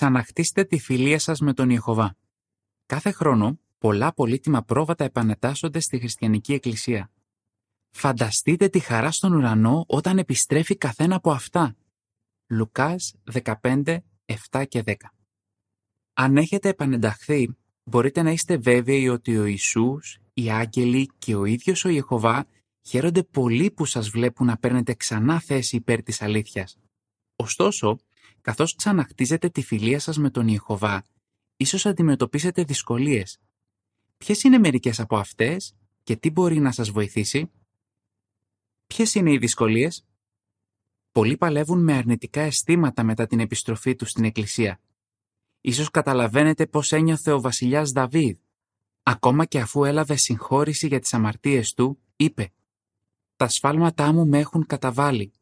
Ξαναχτίστε τη φιλία σας με τον Ιεχωβά. Κάθε χρόνο, πολλά πολύτιμα πρόβατα επανετάσσονται στη χριστιανική εκκλησία. Φανταστείτε τη χαρά στον ουρανό όταν επιστρέφει καθένα από αυτά. Λουκάς 15, 7 και 10 Αν έχετε επανενταχθεί, μπορείτε να είστε βέβαιοι ότι ο Ιησούς, οι άγγελοι και ο ίδιος ο Ιεχωβά χαίρονται πολύ που σας βλέπουν να παίρνετε ξανά θέση υπέρ της αλήθειας. Ωστόσο, καθώς ξαναχτίζετε τη φιλία σας με τον Ιεχωβά, ίσως αντιμετωπίσετε δυσκολίες. Ποιες είναι μερικές από αυτές και τι μπορεί να σας βοηθήσει; Ποιες είναι οι δυσκολίες; Πολλοί παλεύουν με αρνητικά αισθήματα μετά την επιστροφή τους στην Εκκλησία. Ίσως καταλαβαίνετε πώς ένιωθε ο βασιλιάς Δαβίδ. Ακόμα και αφού έλαβε συγχώρηση για τις αμαρτίες του, είπε «Τα σφάλματά μου με έχουν καταβάλει».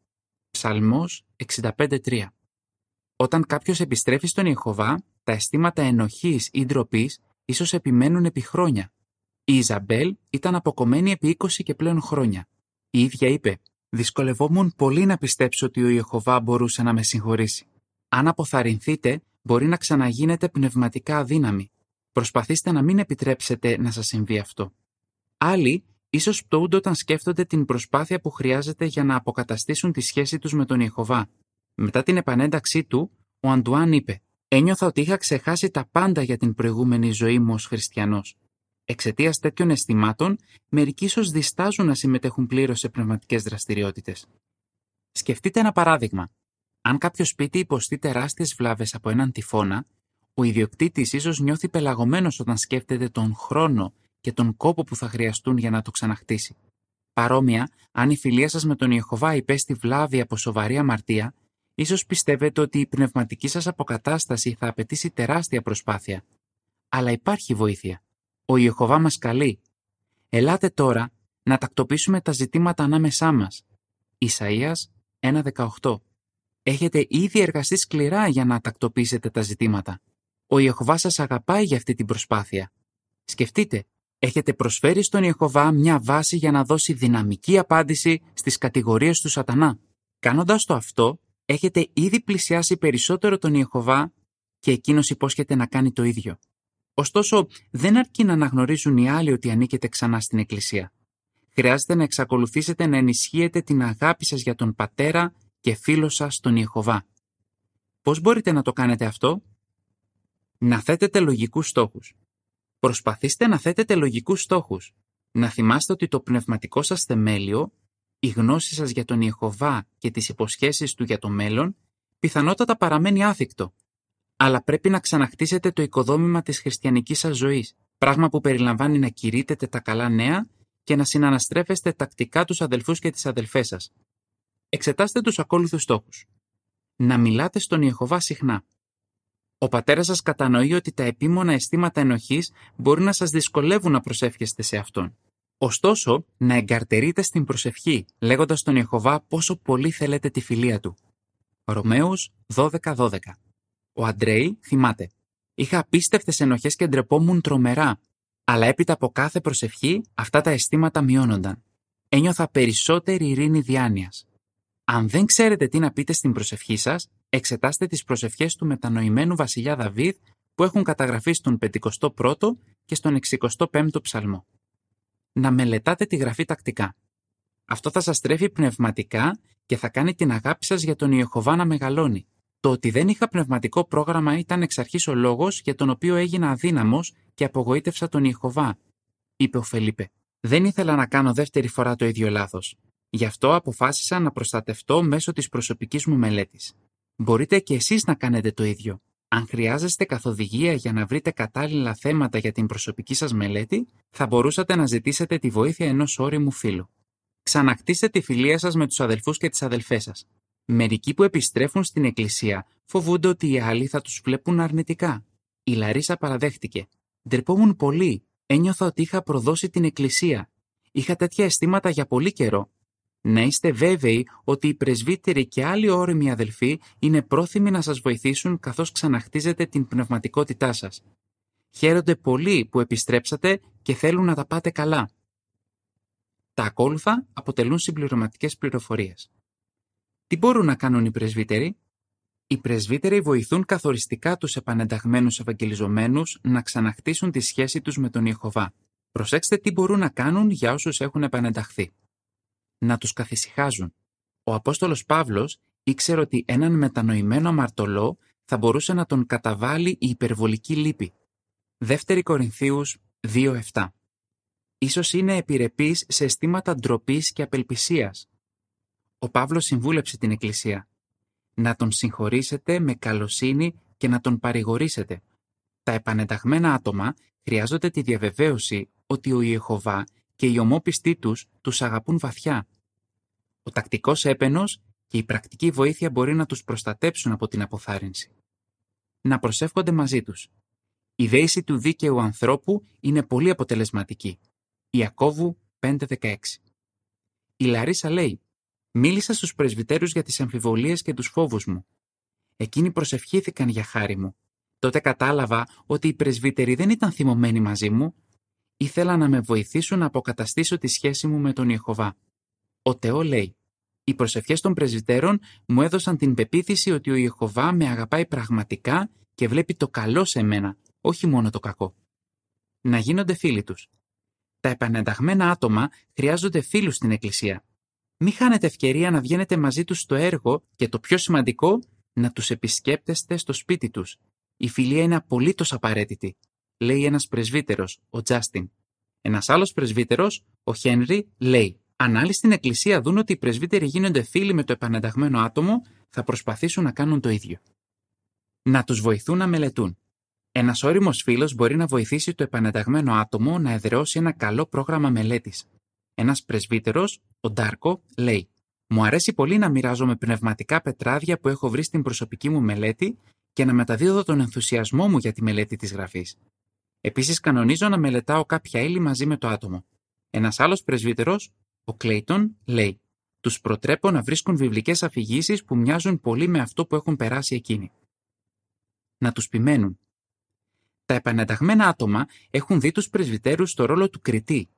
Ψαλμός 65.3 Όταν κάποιος επιστρέφει στον Ιεχωβά, τα αισθήματα ενοχής ή ντροπής ίσως επιμένουν επί χρόνια. Η Ιζαμπέλ ήταν αποκομμένη επί 20 και πλέον χρόνια. Η ίδια είπε «Δυσκολευόμουν πολύ να πιστέψω ότι ο Ιεχωβά μπορούσε να με συγχωρήσει. Αν αποθαρρυνθείτε, μπορεί να ξαναγίνετε πνευματικά αδύναμοι. Προσπαθήστε να μην επιτρέψετε να σας συμβεί αυτό. Άλλοι ίσως πτωούνται όταν σκέφτονται την προσπάθεια που χρειάζεται για να αποκαταστήσουν τη σχέση τους με τον Ιεχωβά. Μετά την επανένταξή του, ο Αντουάν είπε «Ένιωθα ότι είχα ξεχάσει τα πάντα για την προηγούμενη ζωή μου ως χριστιανός. Εξαιτίας τέτοιων αισθημάτων, μερικοί ίσως διστάζουν να συμμετέχουν πλήρως σε πνευματικές δραστηριότητες. Σκεφτείτε ένα παράδειγμα. Αν κάποιο σπίτι υποστεί τεράστιες βλάβες από έναν τυφώνα, ο ιδιοκτήτης ίσως νιώθει πελαγωμένος όταν σκέφτεται τον χρόνο και τον κόπο που θα χρειαστούν για να το ξαναχτίσει. Παρόμοια, αν η φιλία σας με τον Ιεχοβά υπέστη βλάβη από σοβαρή αμαρτία, ίσως πιστεύετε ότι η πνευματική σας αποκατάσταση θα απαιτήσει τεράστια προσπάθεια. Αλλά υπάρχει βοήθεια. Ο Ιεχωβά μας καλεί. Ελάτε τώρα να τακτοποιήσουμε τα ζητήματα ανάμεσά μας. Ισαΐας 1.18 Έχετε ήδη εργαστεί σκληρά για να τακτοποιήσετε τα ζητήματα. Ο Ιεχωβά σας αγαπάει για αυτή την προσπάθεια. Σκεφτείτε, έχετε προσφέρει στον Ιεχωβά μια βάση για να δώσει δυναμική απάντηση στις κατηγορίες του σατανά. Κάνοντας το αυτό, έχετε ήδη πλησιάσει περισσότερο τον Ιεχωβά και εκείνος υπόσχεται να κάνει το ίδιο. Ωστόσο, δεν αρκεί να αναγνωρίζουν οι άλλοι ότι ανήκετε ξανά στην Εκκλησία. Χρειάζεται να εξακολουθήσετε να ενισχύετε την αγάπη σας για τον Πατέρα και φίλο σας τον Ιεχωβά. Πώς μπορείτε να το κάνετε αυτό; Να θέτετε λογικούς στόχους. Προσπαθήστε να θέτετε λογικούς στόχους. Να θυμάστε ότι το πνευματικό σας θεμέλιο, η γνώση σας για τον Ιεχωβά και τις υποσχέσεις του για το μέλλον, πιθανότατα παραμένει άθικτο αλλά πρέπει να ξαναχτίσετε το οικοδόμημα της χριστιανικής σας ζωής, πράγμα που περιλαμβάνει να κηρύτετε τα καλά νέα και να συναναστρέφεστε τακτικά τους αδελφούς και τις αδελφές σας. Εξετάστε τους ακόλουθους στόχους. Να μιλάτε στον Ιεχωβά συχνά. Ο πατέρας σας κατανοεί ότι τα επίμονα αισθήματα ενοχής μπορεί να σας δυσκολεύουν να προσεύχεστε σε αυτόν. Ωστόσο, να εγκαρτερείτε στην προσευχή, λέγοντας στον Ιεχωβά πόσο πολύ θέλετε τη φιλία του. Ρωμαίους 12-12 ο Αντρέι θυμάται. Είχα απίστευτες ενοχές και ντρεπόμουν τρομερά, αλλά έπειτα από κάθε προσευχή αυτά τα αισθήματα μειώνονταν. Ένιωθα περισσότερη ειρήνη διάνοιας. Αν δεν ξέρετε τι να πείτε στην προσευχή σας, εξετάστε τις προσευχές του μετανοημένου βασιλιά Δαβίδ που έχουν καταγραφεί στον 51ο και στον 65ο ψαλμό. Να μελετάτε τη γραφή τακτικά. Αυτό θα σας τρέφει πνευματικά και θα κάνει την αγάπη σας για τον Ιεχοβά να μεγαλώνει. Το ότι δεν είχα πνευματικό πρόγραμμα ήταν εξ αρχής ο λόγος για τον οποίο έγινα αδύναμος και απογοήτευσα τον Ιεχοβά, είπε ο Φελίπε. Δεν ήθελα να κάνω δεύτερη φορά το ίδιο λάθος. Γι' αυτό αποφάσισα να προστατευτώ μέσω της προσωπικής μου μελέτης. Μπορείτε και εσείς να κάνετε το ίδιο. Αν χρειάζεστε καθοδηγία για να βρείτε κατάλληλα θέματα για την προσωπική σας μελέτη, θα μπορούσατε να ζητήσετε τη βοήθεια ενός όριμου φίλου. Ξανακτήστε τη φιλία σας με τους αδελφούς και τις αδελφές σας. Μερικοί που επιστρέφουν στην εκκλησία φοβούνται ότι οι άλλοι θα τους βλέπουν αρνητικά. Η Λαρίσα παραδέχτηκε. Ντρεπόμουν πολύ. Ένιωθα ότι είχα προδώσει την εκκλησία. Είχα τέτοια αισθήματα για πολύ καιρό. Να είστε βέβαιοι ότι οι πρεσβύτεροι και άλλοι όριμοι αδελφοί είναι πρόθυμοι να σας βοηθήσουν καθώς ξαναχτίζετε την πνευματικότητά σας. Χαίρονται πολύ που επιστρέψατε και θέλουν να τα πάτε καλά. Τα ακόλουθα αποτελούν συμπληρωματικές πληροφορίες. Τι μπορούν να κάνουν οι πρεσβύτεροι; Οι πρεσβύτεροι βοηθούν καθοριστικά τους επανενταγμένους ευαγγελιζομένους να ξαναχτίσουν τη σχέση τους με τον Ιεχωβά. Προσέξτε τι μπορούν να κάνουν για όσους έχουν επανενταχθεί. Να τους καθησυχάζουν. Ο Απόστολος Παύλος ήξερε ότι έναν μετανοημένο αμαρτωλό θα μπορούσε να τον καταβάλει η υπερβολική λύπη. Δεύτερη Κορινθίους 2.7 Ίσως είναι επιρρεπής σε αισθήματα ντροπής και απελπισίας. Ο Παύλος συμβούλεψε την Εκκλησία να τον συγχωρήσετε με καλοσύνη και να τον παρηγορήσετε. Τα επανενταγμένα άτομα χρειάζονται τη διαβεβαίωση ότι ο Ιεχωβά και οι ομόπιστοί τους τους αγαπούν βαθιά. Ο τακτικός έπαινος και η πρακτική βοήθεια μπορεί να τους προστατέψουν από την αποθάρρυνση. Να προσεύχονται μαζί τους. Η δέηση του δίκαιου ανθρώπου είναι πολύ αποτελεσματική. Ιακώβου 5.16 Η Λαρίσα λέει Μίλησα στους πρεσβυτέρους για τις αμφιβολίες και τους φόβους μου. Εκείνοι προσευχήθηκαν για χάρη μου. Τότε κατάλαβα ότι οι πρεσβύτεροι δεν ήταν θυμωμένοι μαζί μου. Ήθελα να με βοηθήσουν να αποκαταστήσω τη σχέση μου με τον Ιεχωβά. Ο Τεό λέει «Οι προσευχές των πρεσβυτέρων μου έδωσαν την πεποίθηση ότι ο Ιεχωβά με αγαπάει πραγματικά και βλέπει το καλό σε μένα, όχι μόνο το κακό». Να γίνονται φίλοι τους. Τα επανενταγμένα άτομα χρειάζονται φίλους στην Εκκλησία. Μην χάνετε ευκαιρία να βγαίνετε μαζί τους στο έργο και το πιο σημαντικό, να τους επισκέπτεστε στο σπίτι τους. Η φιλία είναι απολύτως απαραίτητη, λέει ένας πρεσβύτερος, ο Τζάστιν. Ένας άλλος πρεσβύτερος, ο Χένρι, λέει «Αν άλλοι στην εκκλησία δουν ότι οι πρεσβύτεροι γίνονται φίλοι με το επανενταγμένο άτομο, θα προσπαθήσουν να κάνουν το ίδιο». Να τους βοηθούν να μελετούν. Ένας όριμος φίλος μπορεί να βοηθήσει το επανενταγμένο άτομο να εδραιώσει ένα καλό πρόγραμμα μελέτης. Ένας πρεσβύτερος, ο Ντάρκο, λέει: Μου αρέσει πολύ να μοιράζομαι πνευματικά πετράδια που έχω βρει στην προσωπική μου μελέτη και να μεταδίδω τον ενθουσιασμό μου για τη μελέτη της γραφής. Επίσης, κανονίζω να μελετάω κάποια ύλη μαζί με το άτομο. Ένας άλλος πρεσβύτερος, ο Κλέιτον, λέει: Τους προτρέπω να βρίσκουν βιβλικές αφηγήσεις που μοιάζουν πολύ με αυτό που έχουν περάσει εκείνοι. Να τους ποιμένουν. Τα επανενταγμένα άτομα έχουν δει τους πρεσβυτέρους στο ρόλο του κριτή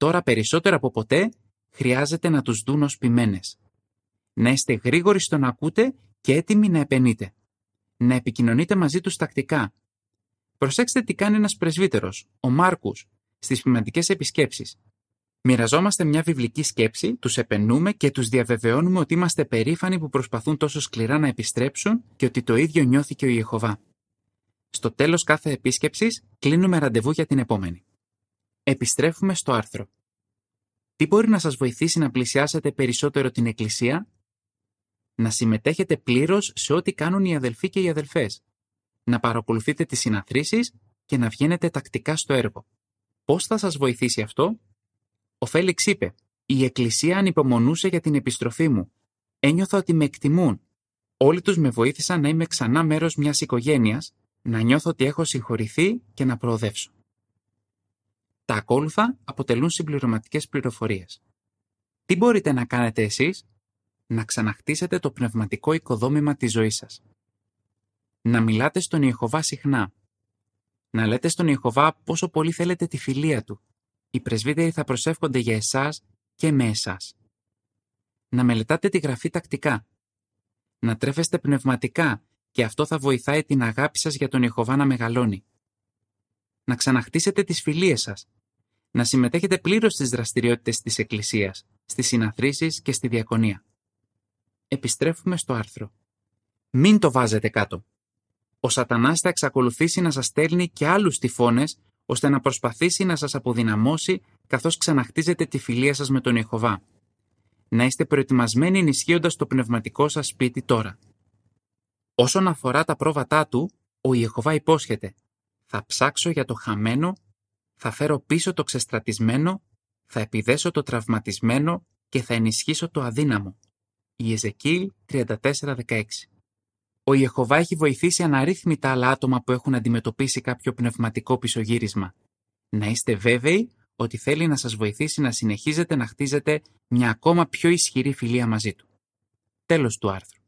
Τώρα περισσότερο από ποτέ χρειάζεται να τους δουν ως ποιμένες. Να είστε γρήγοροι στο να ακούτε και έτοιμοι να επενείτε. Να επικοινωνείτε μαζί τους τακτικά. Προσέξτε τι κάνει ένας πρεσβύτερος, ο Μάρκους, στις ποιηματικές επισκέψεις. Μοιραζόμαστε μια βιβλική σκέψη, τους επενούμε και τους διαβεβαιώνουμε ότι είμαστε περήφανοι που προσπαθούν τόσο σκληρά να επιστρέψουν και ότι το ίδιο νιώθει και ο Ιεχωβά. Στο τέλος κάθε επίσκεψης κλείνουμε ραντεβού για την επόμενη. Επιστρέφουμε στο άρθρο. Τι μπορεί να σας βοηθήσει να πλησιάσετε περισσότερο την Εκκλησία; Να συμμετέχετε πλήρως σε ό,τι κάνουν οι αδελφοί και οι αδελφές. Να παρακολουθείτε τις συναθρήσεις και να βγαίνετε τακτικά στο έργο. Πώς θα σας βοηθήσει αυτό; Ο Φέληξ είπε «Η Εκκλησία ανυπομονούσε για την επιστροφή μου. Ένιωθα ότι με εκτιμούν. Όλοι τους με βοήθησαν να είμαι ξανά μέρος μιας οικογένειας, να νιώθω ότι έχω συγχωρηθεί και να προοδεύσω. Τα ακόλουθα αποτελούν συμπληρωματικές πληροφορίες. Τι μπορείτε να κάνετε εσείς; Να ξαναχτίσετε το πνευματικό οικοδόμημα της ζωής σας. Να μιλάτε στον Ιεχωβά συχνά. Να λέτε στον Ιεχωβά πόσο πολύ θέλετε τη φιλία του. Οι πρεσβύτεροι θα προσεύχονται για εσάς και με εσάς. Να μελετάτε τη γραφή τακτικά. Να τρέφεστε πνευματικά και αυτό θα βοηθάει την αγάπη σας για τον Ιεχωβά να μεγαλώνει. Να ξαναχτίσετε τις φιλίες σας να συμμετέχετε πλήρως στις δραστηριότητες της Εκκλησίας, στις συναθρήσεις και στη διακονία. Επιστρέφουμε στο άρθρο. Μην το βάζετε κάτω. Ο σατανάς θα εξακολουθήσει να σας στέλνει και άλλους τυφώνες, ώστε να προσπαθήσει να σας αποδυναμώσει καθώς ξαναχτίζετε τη φιλία σας με τον Ιεχωβά. Να είστε προετοιμασμένοι ενισχύοντας το πνευματικό σας σπίτι τώρα. Όσον αφορά τα πρόβατά του, ο Ιεχωβά υπόσχεται «Θα ψάξω για το χαμένο θα φέρω πίσω το ξεστρατισμένο, θα επιδέσω το τραυματισμένο και θα ενισχύσω το αδύναμο. Η Εζεκίλ 34-16 Ο Ιεχωβά έχει βοηθήσει αναρρύθμιτα άλλα άτομα που έχουν αντιμετωπίσει κάποιο πνευματικό πισωγύρισμα. Να είστε βέβαιοι ότι θέλει να σας βοηθήσει να συνεχίζετε να χτίζετε μια ακόμα πιο ισχυρή φιλία μαζί του. Τέλος του άρθρου.